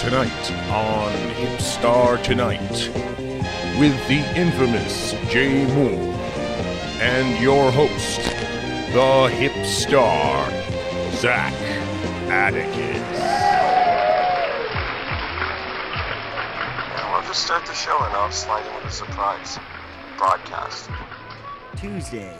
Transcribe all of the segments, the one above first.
Tonight on Hipstar Tonight with the infamous Jay Moore and your host, the Hipstar, Zach Atticus. Now, I'll just start the show and I'll slide in with a surprise broadcast. Tuesday,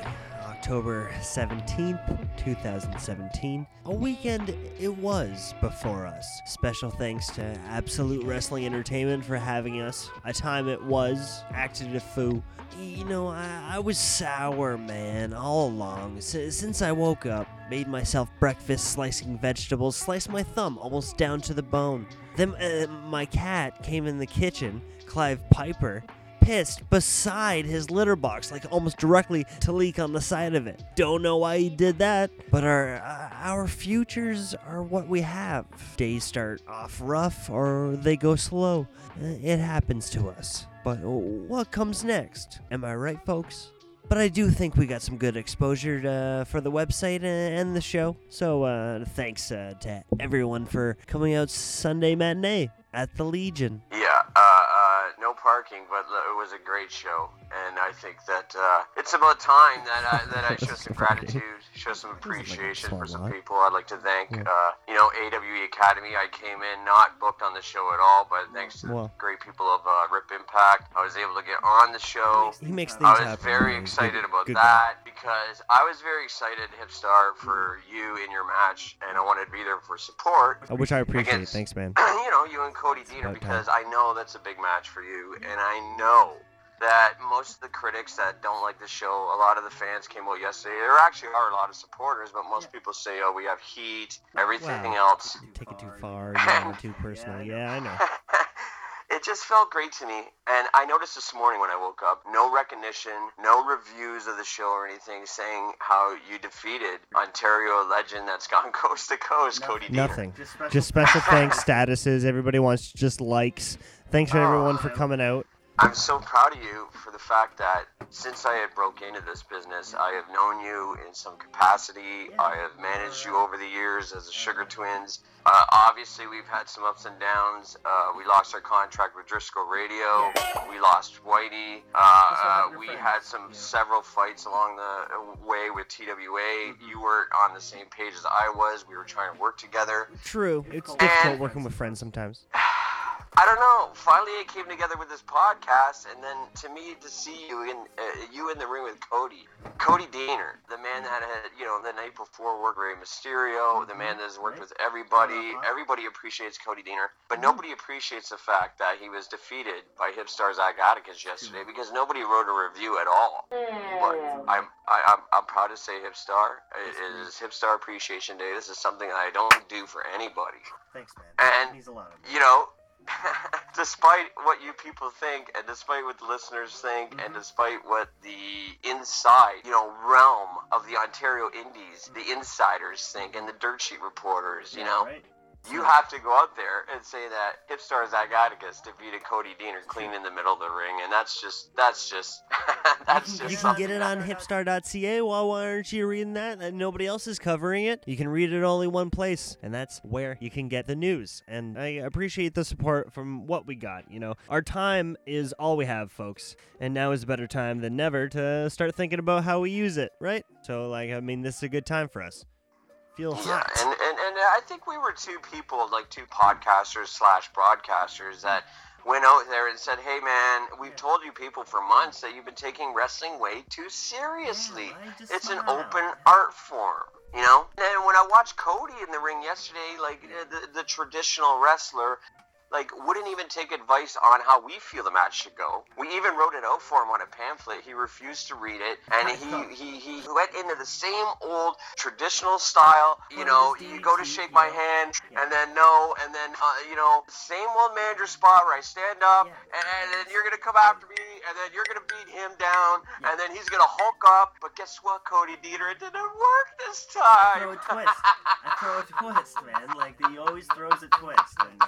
October 17th, 2017. A weekend it was before us. Special thanks to Absolute Wrestling Entertainment for having us. A time it was. Acted a foo. You know, I, I was sour, man, all along. S- since I woke up, made myself breakfast slicing vegetables, sliced my thumb almost down to the bone. Then uh, my cat came in the kitchen, Clive Piper, pissed beside his litter box, like almost directly to leak on the side of it. Don't know why he did that, but our uh, our futures are what we have. Days start off rough or they go slow. It happens to us. But what comes next? Am I right, folks? But I do think we got some good exposure for the website and the show. So uh, thanks uh, to everyone for coming out Sunday matinee at the Legion. Yeah, uh, parking, but it was a great show, and I think that uh, it's about time that I, that I show some gratitude, show some appreciation for some people. I'd like to thank, uh, you know, AWE Academy. I came in not booked on the show at all, but thanks to the great people of uh, Rip Impact, I was able to get on the show. He makes things I was happen. very man. excited Good- about good that because I was very excited, Hipstar, for you in your match, and I wanted to be there for support. Uh, Which I appreciate. Against- Thanks, man. you know, you and Cody about because I know that's a big match for you, and I know that most of the critics that don't like the show, a lot of the fans came out yesterday. There actually are a lot of supporters, but most people say, "Oh, we have heat, everything Wow. else." You take it too far. You too personal. Yeah, I know. it just felt great to me, and I noticed this morning when I woke up, no recognition, no reviews of the show or anything, saying how you defeated Ontario legend that's gone coast to coast, Cody Deaner. Nothing. Just special thanks, statuses. Everybody wants just likes. Thanks for everyone for coming out. I'm so proud of you for the fact that since I had broke into this business, I have known you in some capacity. I have managed you over the years as the Sugar Twins. Uh, obviously, we've had some ups and downs. Uh, we lost our contract with Driscoll Radio. We lost Whitey. Uh, uh, we had some several fights along the way with TWA. You were on the same page as I was. We were trying to work together. True. It's difficult working with friends sometimes. I don't know. Finally, it came together with this podcast, and then to me to see you in uh, you in the ring with Cody, Cody Deaner, the man that had you know the night before worked with Mysterio, the man that has worked with everybody. Uh-huh. Everybody appreciates Cody Deaner, but nobody appreciates the fact that he was defeated by Hipstar Zach Atticus yesterday because nobody wrote a review at all. But mm. I'm I, I'm I'm proud to say Hipstar. Uh, it is Hipstar Appreciation Day. This is something I don't do for anybody. Thanks, man. And Means a lot. you know, despite what you people think, and despite what the listeners think, and mm-hmm. despite what the inside, you know, realm of the Ontario Indies, the insiders think, and the dirt sheet reporters, you know, you have to go out there and say that Hipstar Zach Atticus defeated Cody Deaner clean in the middle of the ring, and that's just, that's just, that's just. You can get it on hipstar.ca. Well, why aren't you reading that? And nobody else is covering it. You can read it only one place, and that's where you can get the news. And I appreciate the support from what we got. You know, our time is all we have, folks. And now is a better time than never to start thinking about how we use it, right? So, like, I mean, this is a good time for us. Feel Yeah, hot. and, and, I think we were two people, like two podcasters slash broadcasters that went out there and said, "Hey, man, we've told you people for months that you've been taking wrestling way too seriously. Yeah, it's an open art form." You know, and when I watched Cody in the ring yesterday, like uh, the, the traditional wrestler, like wouldn't even take advice on how we feel the match should go. We even wrote it out for him on a pamphlet. He refused to read it, and he he, he went into the same old traditional style. You know, you go to shake my hand, and then no, and then uh, you know, same old manager spot where I stand up, and, and then you're gonna come after me, and then you're gonna beat him down, and then he's gonna hulk up. But guess what, Cody Deaner? It didn't work this time. I throw a twist. I throw a twist, man. Like he always throws a twist. And, uh,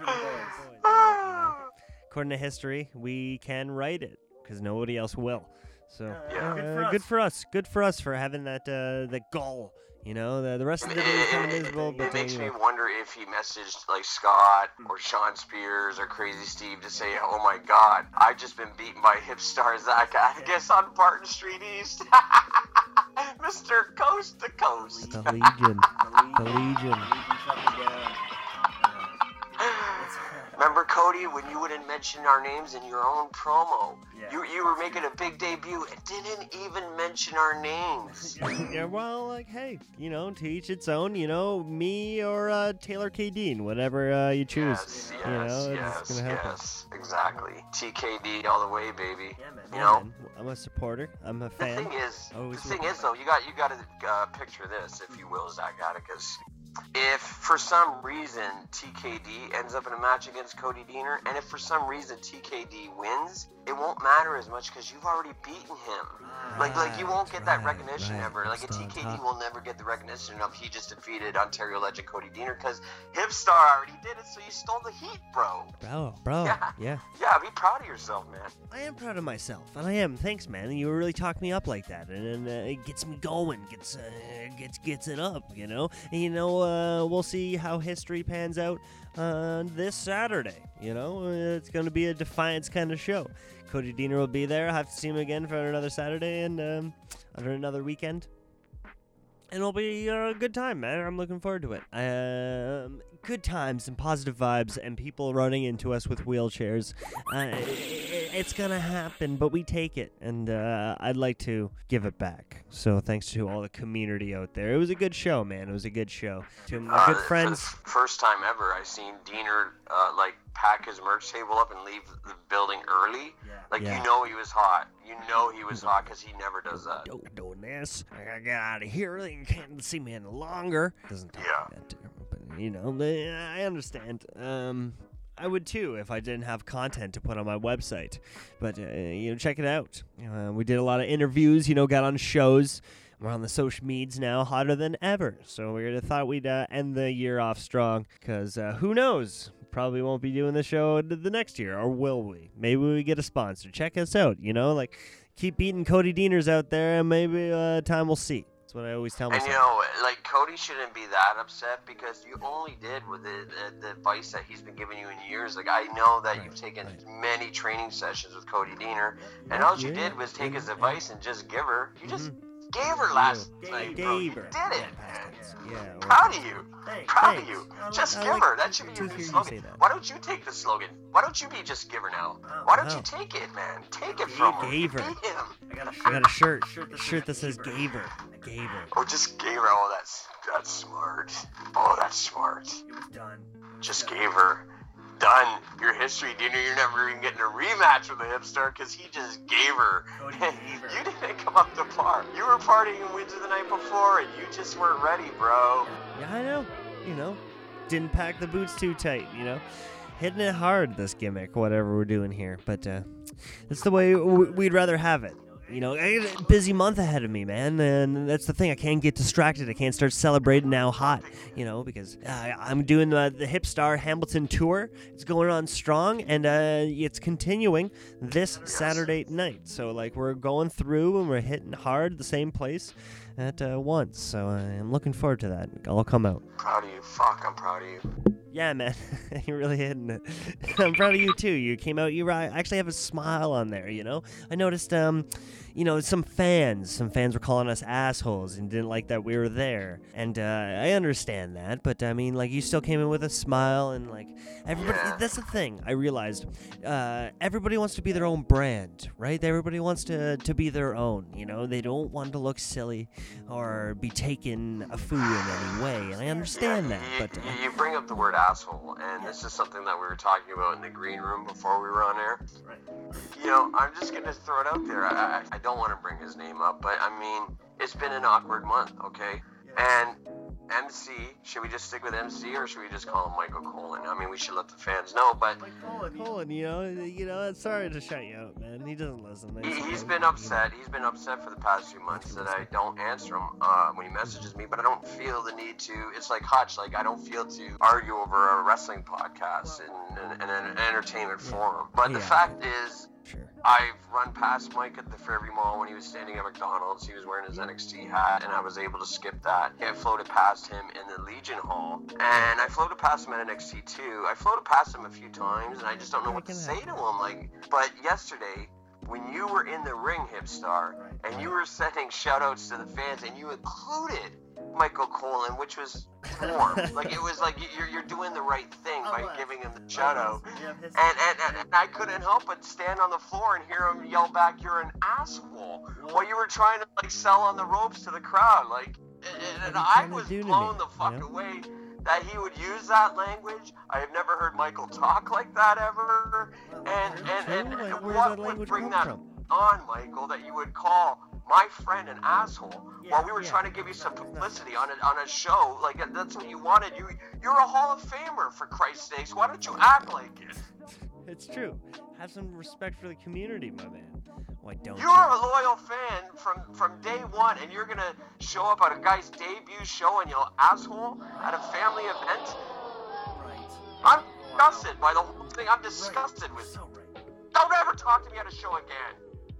for the boys. According to history, we can write it because nobody else will. So Yeah, good uh, for good us. for us. Good for us for having that uh, the gall, You know, the, the rest of the WWE is kind of it- miserable, it but makes you me know, wonder if he messaged like Scott or Shawn Spears or Crazy Steve to say, "Oh my God, I've just been beaten by hip star Zach guess on Barton Street East, Mr. Coast to Coast." the Legion. The The Legion. shut me down. Uh, it's- Remember Cody when you wouldn't mention our names in your own promo? Yeah. You you were making a big debut and didn't even mention our names. yeah, well, like, hey, you know, to each its own. You know, me or uh, Taylor K. Dean, whatever uh, you choose. Yes, you know, yes, it's yes, yes, exactly. TKD all the way, baby. yeah, man. You Yeah, know, man, I'm a supporter. I'm a fan. The thing is, Always the thing is though, you got you got to uh, picture this, if you will, Zach Atticus. If for some reason TKD ends up in a match against Cody Deaner, and if for some reason TKD wins, it won't matter as much because you've already beaten him. Like, like you won't get that recognition right, ever. Like a TKD will never get the recognition of he just defeated Ontario legend Cody Deaner because Hipstar already did it, so you stole the heat, bro. Bro, bro, Yeah. yeah. Yeah, be proud of yourself, man. I am proud of myself, and I am. Thanks, man. You really talk me up like that, and, and uh, it gets me going, gets uh, gets gets it up, you know. And, you know, uh, we'll see how history pans out uh, this Saturday. You know, it's going to be a defiance kind of show. Cody Deaner will be there. I have to see him again for another Saturday and um, under another weekend. And it'll be a good time, man. I'm looking forward to it. Um, good times and positive vibes, and people running into us with wheelchairs. Uh, it's gonna happen, but we take it, and uh, I'd like to give it back. So thanks to all the community out there. It was a good show, man. It was a good show. To my Uh, good friends. first time ever, I seen Deaner uh, like pack his merch table up and leave the building early. Yeah. Like Yeah. you know he was hot. You know he was hot because he never does that. Yo, doing this. I gotta get out of here. They can't see me any longer. Doesn't talk Yeah. that, but you know, I understand. Um, I would too if I didn't have content to put on my website. But uh, you know, check it out. Uh, we did a lot of interviews. You know, got on shows. We're on the social medias now, hotter than ever. So we thought we'd uh, end the year off strong, because uh, who knows? Probably won't be doing the show the next year, or will we? Maybe we get a sponsor. Check us out. You know, like keep beating Cody Deaners out there, and maybe uh, time will see. That's what I always tell And you know, like Cody shouldn't be that upset because you only did with the, the, the advice that he's been giving you in years. Like I know that Right, you've taken right. many training sessions with Cody Deaner, Yeah, and all you yeah, did was take yeah, his yeah. advice and just give her. You just Gave her last Gave- night, bro. You Gave her. did it. past. Yeah. well, Proud of you. Hey, Proud of you. I like- Just I give like her. That should be your new hear you slogan. Why don't you take the slogan? Why don't you be just give her now? Wow. Why don't Wow. you take it, man? Take it Gave- from him. gave her. him. I got a shirt. I got a shirt. Shirt that Shirt that says says gave her. gave her. Oh, just gave her. Oh, that's that's smart. Oh, that's smart. It was done. It was Just done. Gave her. Done. Your history, Dino. You're never even getting a rematch with the hipster because he just gave her. Cody gave her. you didn't come up to par. You were partying in Windsor the night before, and you just weren't ready, bro. Yeah, I know. You know, didn't pack the boots too tight. You know, hitting it hard. This gimmick, whatever we're doing here, but uh, that's the way we'd rather have it. You know, I got a busy month ahead of me, man, and that's the thing. I can't get distracted. I can't start celebrating now hot, you know, because uh, I'm doing the, the Hip Star Hamilton tour. It's going on strong, and uh, it's continuing this Saturday night. So, like, we're going through and we're hitting hard the same place at uh, once. So, uh, I'm looking forward to that. I'll come out. Proud of you. Fuck, I'm proud of you. Yeah, man, you're really hitting it. I'm proud of you too. You came out. You I actually have a smile on there. You know, I noticed. Um, you know, some fans, some fans were calling us assholes and didn't like that we were there. And uh, I understand that, but I mean, like, you still came in with a smile and like everybody. Yeah. That's the thing. I realized uh, everybody wants to be their own brand, right? Everybody wants to to be their own. You know, they don't want to look silly or be taken a fool in any way. And I understand that, you, but. Uh, you- bring up the word asshole, and this is something that we were talking about in the green room before we were on air. Right. You know, I'm just gonna throw it out there. I, I don't want to bring his name up, but I mean, it's been an awkward month, okay? And MC, should we just stick with MC or should we just call him Michael Colin? I mean, we should let the fans know, but Like Colin, you- Colin, you know, you know, sorry to shut you out, man. He doesn't listen. I He, has been upset. He's been upset for the past few months that I don't answer him uh, when he messages me, but I don't feel the need to. It's like Hutch, like I don't feel to argue over a wrestling podcast and, and, and an entertainment forum. But the fact is, Sure. I've run past Mike at the Fairview Mall when he was standing at McDonald's. He was wearing his NXT hat, and I was able to skip that. I floated past him in the Legion Hall, and I floated past him at NXT too. I floated past him a few times, and I just don't know what to say to him. Like, but yesterday, when you were in the ring, Hipstar, and you were sending shoutouts to the fans, and you included Michael Cole, and which was warm. like it was like you're, you're doing the right thing by giving him the shout out. Yeah, And, and, I couldn't help but stand on the floor and hear him yell back, "You're an asshole!" While you were trying to like sell on the ropes to the crowd, like, and, and What are you I was blown the fuck away that he would use that language. I have never heard Michael talk like that ever. And and, and, and what would bring that from? on, Michael, that you would call my friend an asshole Yeah, while we were yeah. trying to give you some publicity on a, on a show like uh, that's what you wanted you you're a hall of famer for christ's sakes why don't you act like it It's true. Have some respect for the community, my man. Why don't you're you? a loyal fan from from day one and you're gonna show up at a guy's debut show and you'll asshole at a family event Right. i'm disgusted by the whole thing i'm disgusted with So right. don't ever talk to me at a show again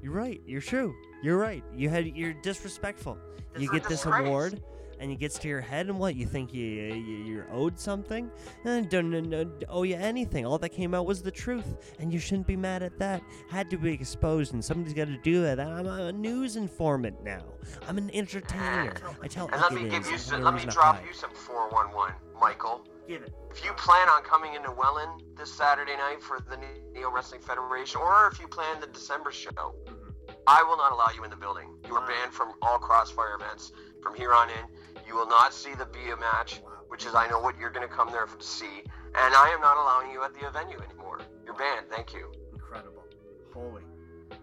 You're right. You're true. You're right. You had you're disrespectful. You get this disgrace. award, and it gets to your head, and what you think you, you you're owed something? And don't, don't, don't owe you anything. All that came out was the truth, and you shouldn't be mad at that. Had to be exposed, and somebody's got to do it. I'm a news informant now. I'm an entertainer. I tell and let me give you some let me drop you some 411 michael Give it. If you plan on coming into Welland this Saturday night for the Neo Wrestling Federation, or if you plan the December show. I will not allow you in the building. You are banned from all Crossfire events from here on in. You will not see the Bia match, which is I know what you're going to come there to see, and I am not allowing you at the venue anymore. You're banned. Thank you. Incredible. Holy.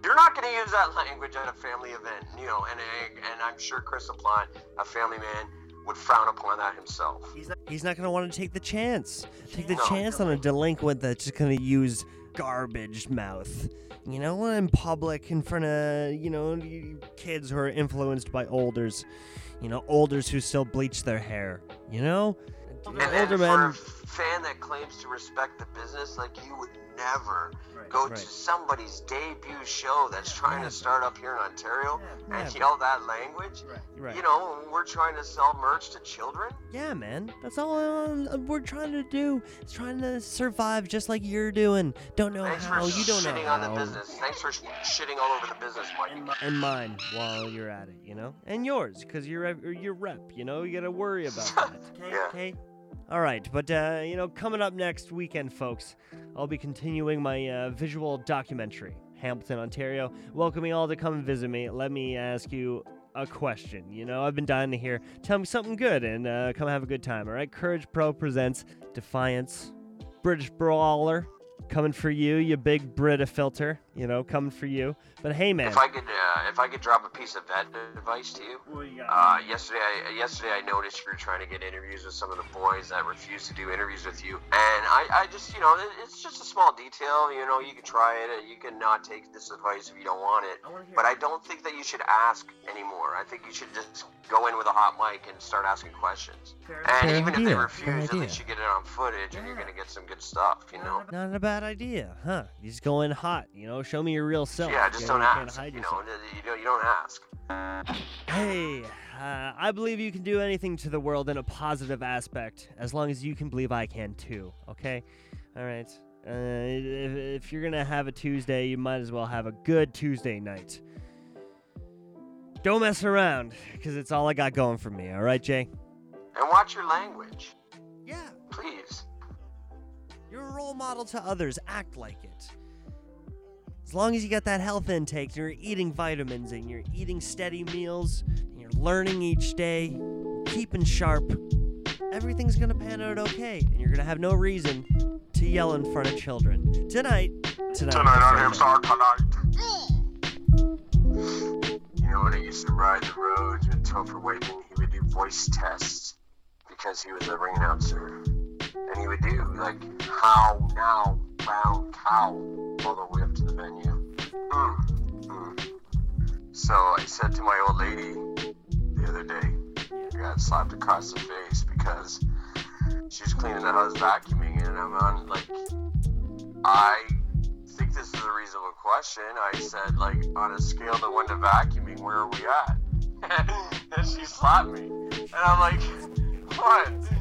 You're not going to use that language at a family event, you know, and and I'm sure Chris LaPlante, a family man, would frown upon that himself. He's not. He's not going to want to take the chance. Take the No. chance on a delinquent that's just going to use garbage mouth. You know, in public, in front of, you know, kids who are influenced by olders. You know, olders who still bleach their hair. You know? And, and older for a fan that claims to respect the business, like you would never Right. go Right. to somebody's debut show that's trying Never. to start up here in Ontario Yeah. and Never. yell that language. Right. Right. You know, we're trying to sell merch to children. Yeah, man. That's all uh, we're trying to do. It's trying to survive just like you're doing. Don't know Thanks how. You don't know shitting how. on the business. Thanks for sh- shitting all over the business, Mike. And my- and mine while you're at it, you know, and yours because you're a- your rep. You know, you gotta worry about that. Okay. Yeah. Okay. All right, but uh, you know, coming up next weekend, folks, I'll be continuing my uh, visual documentary, Hamilton, Ontario, welcoming all to come and visit me. Let me ask you a question. You know, I've been dying to hear. Tell me something good and uh, come have a good time. All right, Courage Pro presents Defiance, British Brawler, coming for you, you big Brita filter. You know, coming for you. But hey, man. If I could, uh, if I could drop a piece of vet advice to you. What do you? Uh, yesterday, I, yesterday I noticed you were trying to get interviews with some of the boys that refused to do interviews with you, and I, I just, you know, it, it's just a small detail. You know, you can try it. You can not take this advice if you don't want it. I want. But I don't think that you should ask anymore. I think you should just go in with a hot mic and start asking questions. Fair And Fair even if they refuse, at idea. least you get it on footage, and you're gonna get some good stuff. You know. Not a bad idea, huh? You just go in hot, you know. Show me your real self. Yeah, just you don't know, you can't ask. You know, you don't ask. Hey, uh, I believe you can do anything to the world in a positive aspect, as long as you can believe I can too. Okay, all right. Uh, if, if you're gonna have a Tuesday, you might as well have a good Tuesday night. Don't mess around, because it's all I got going for me. All right, Jay. And watch your language, Yeah, please. Role model to others. Act like it. As long as you got that health intake, you're eating vitamins and you're eating steady meals, and you're learning each day, keeping sharp, everything's gonna pan out okay, and you're gonna have no reason to yell in front of children. Tonight, tonight, Tonight on Hipstar Tonight. You know when I used to ride the roads with Topher Wakeman, he would do voice tests because he was a ring announcer. And he would do like how now brown cow all the way up to the venue. Mm, mm. So I said to my old lady the other day, I got slapped across the face because she was cleaning the house vacuuming and I'm on like I think this is a reasonable question. I said, like, on a scale to one to vacuuming, where are we at? and she slapped me. And I'm like, what?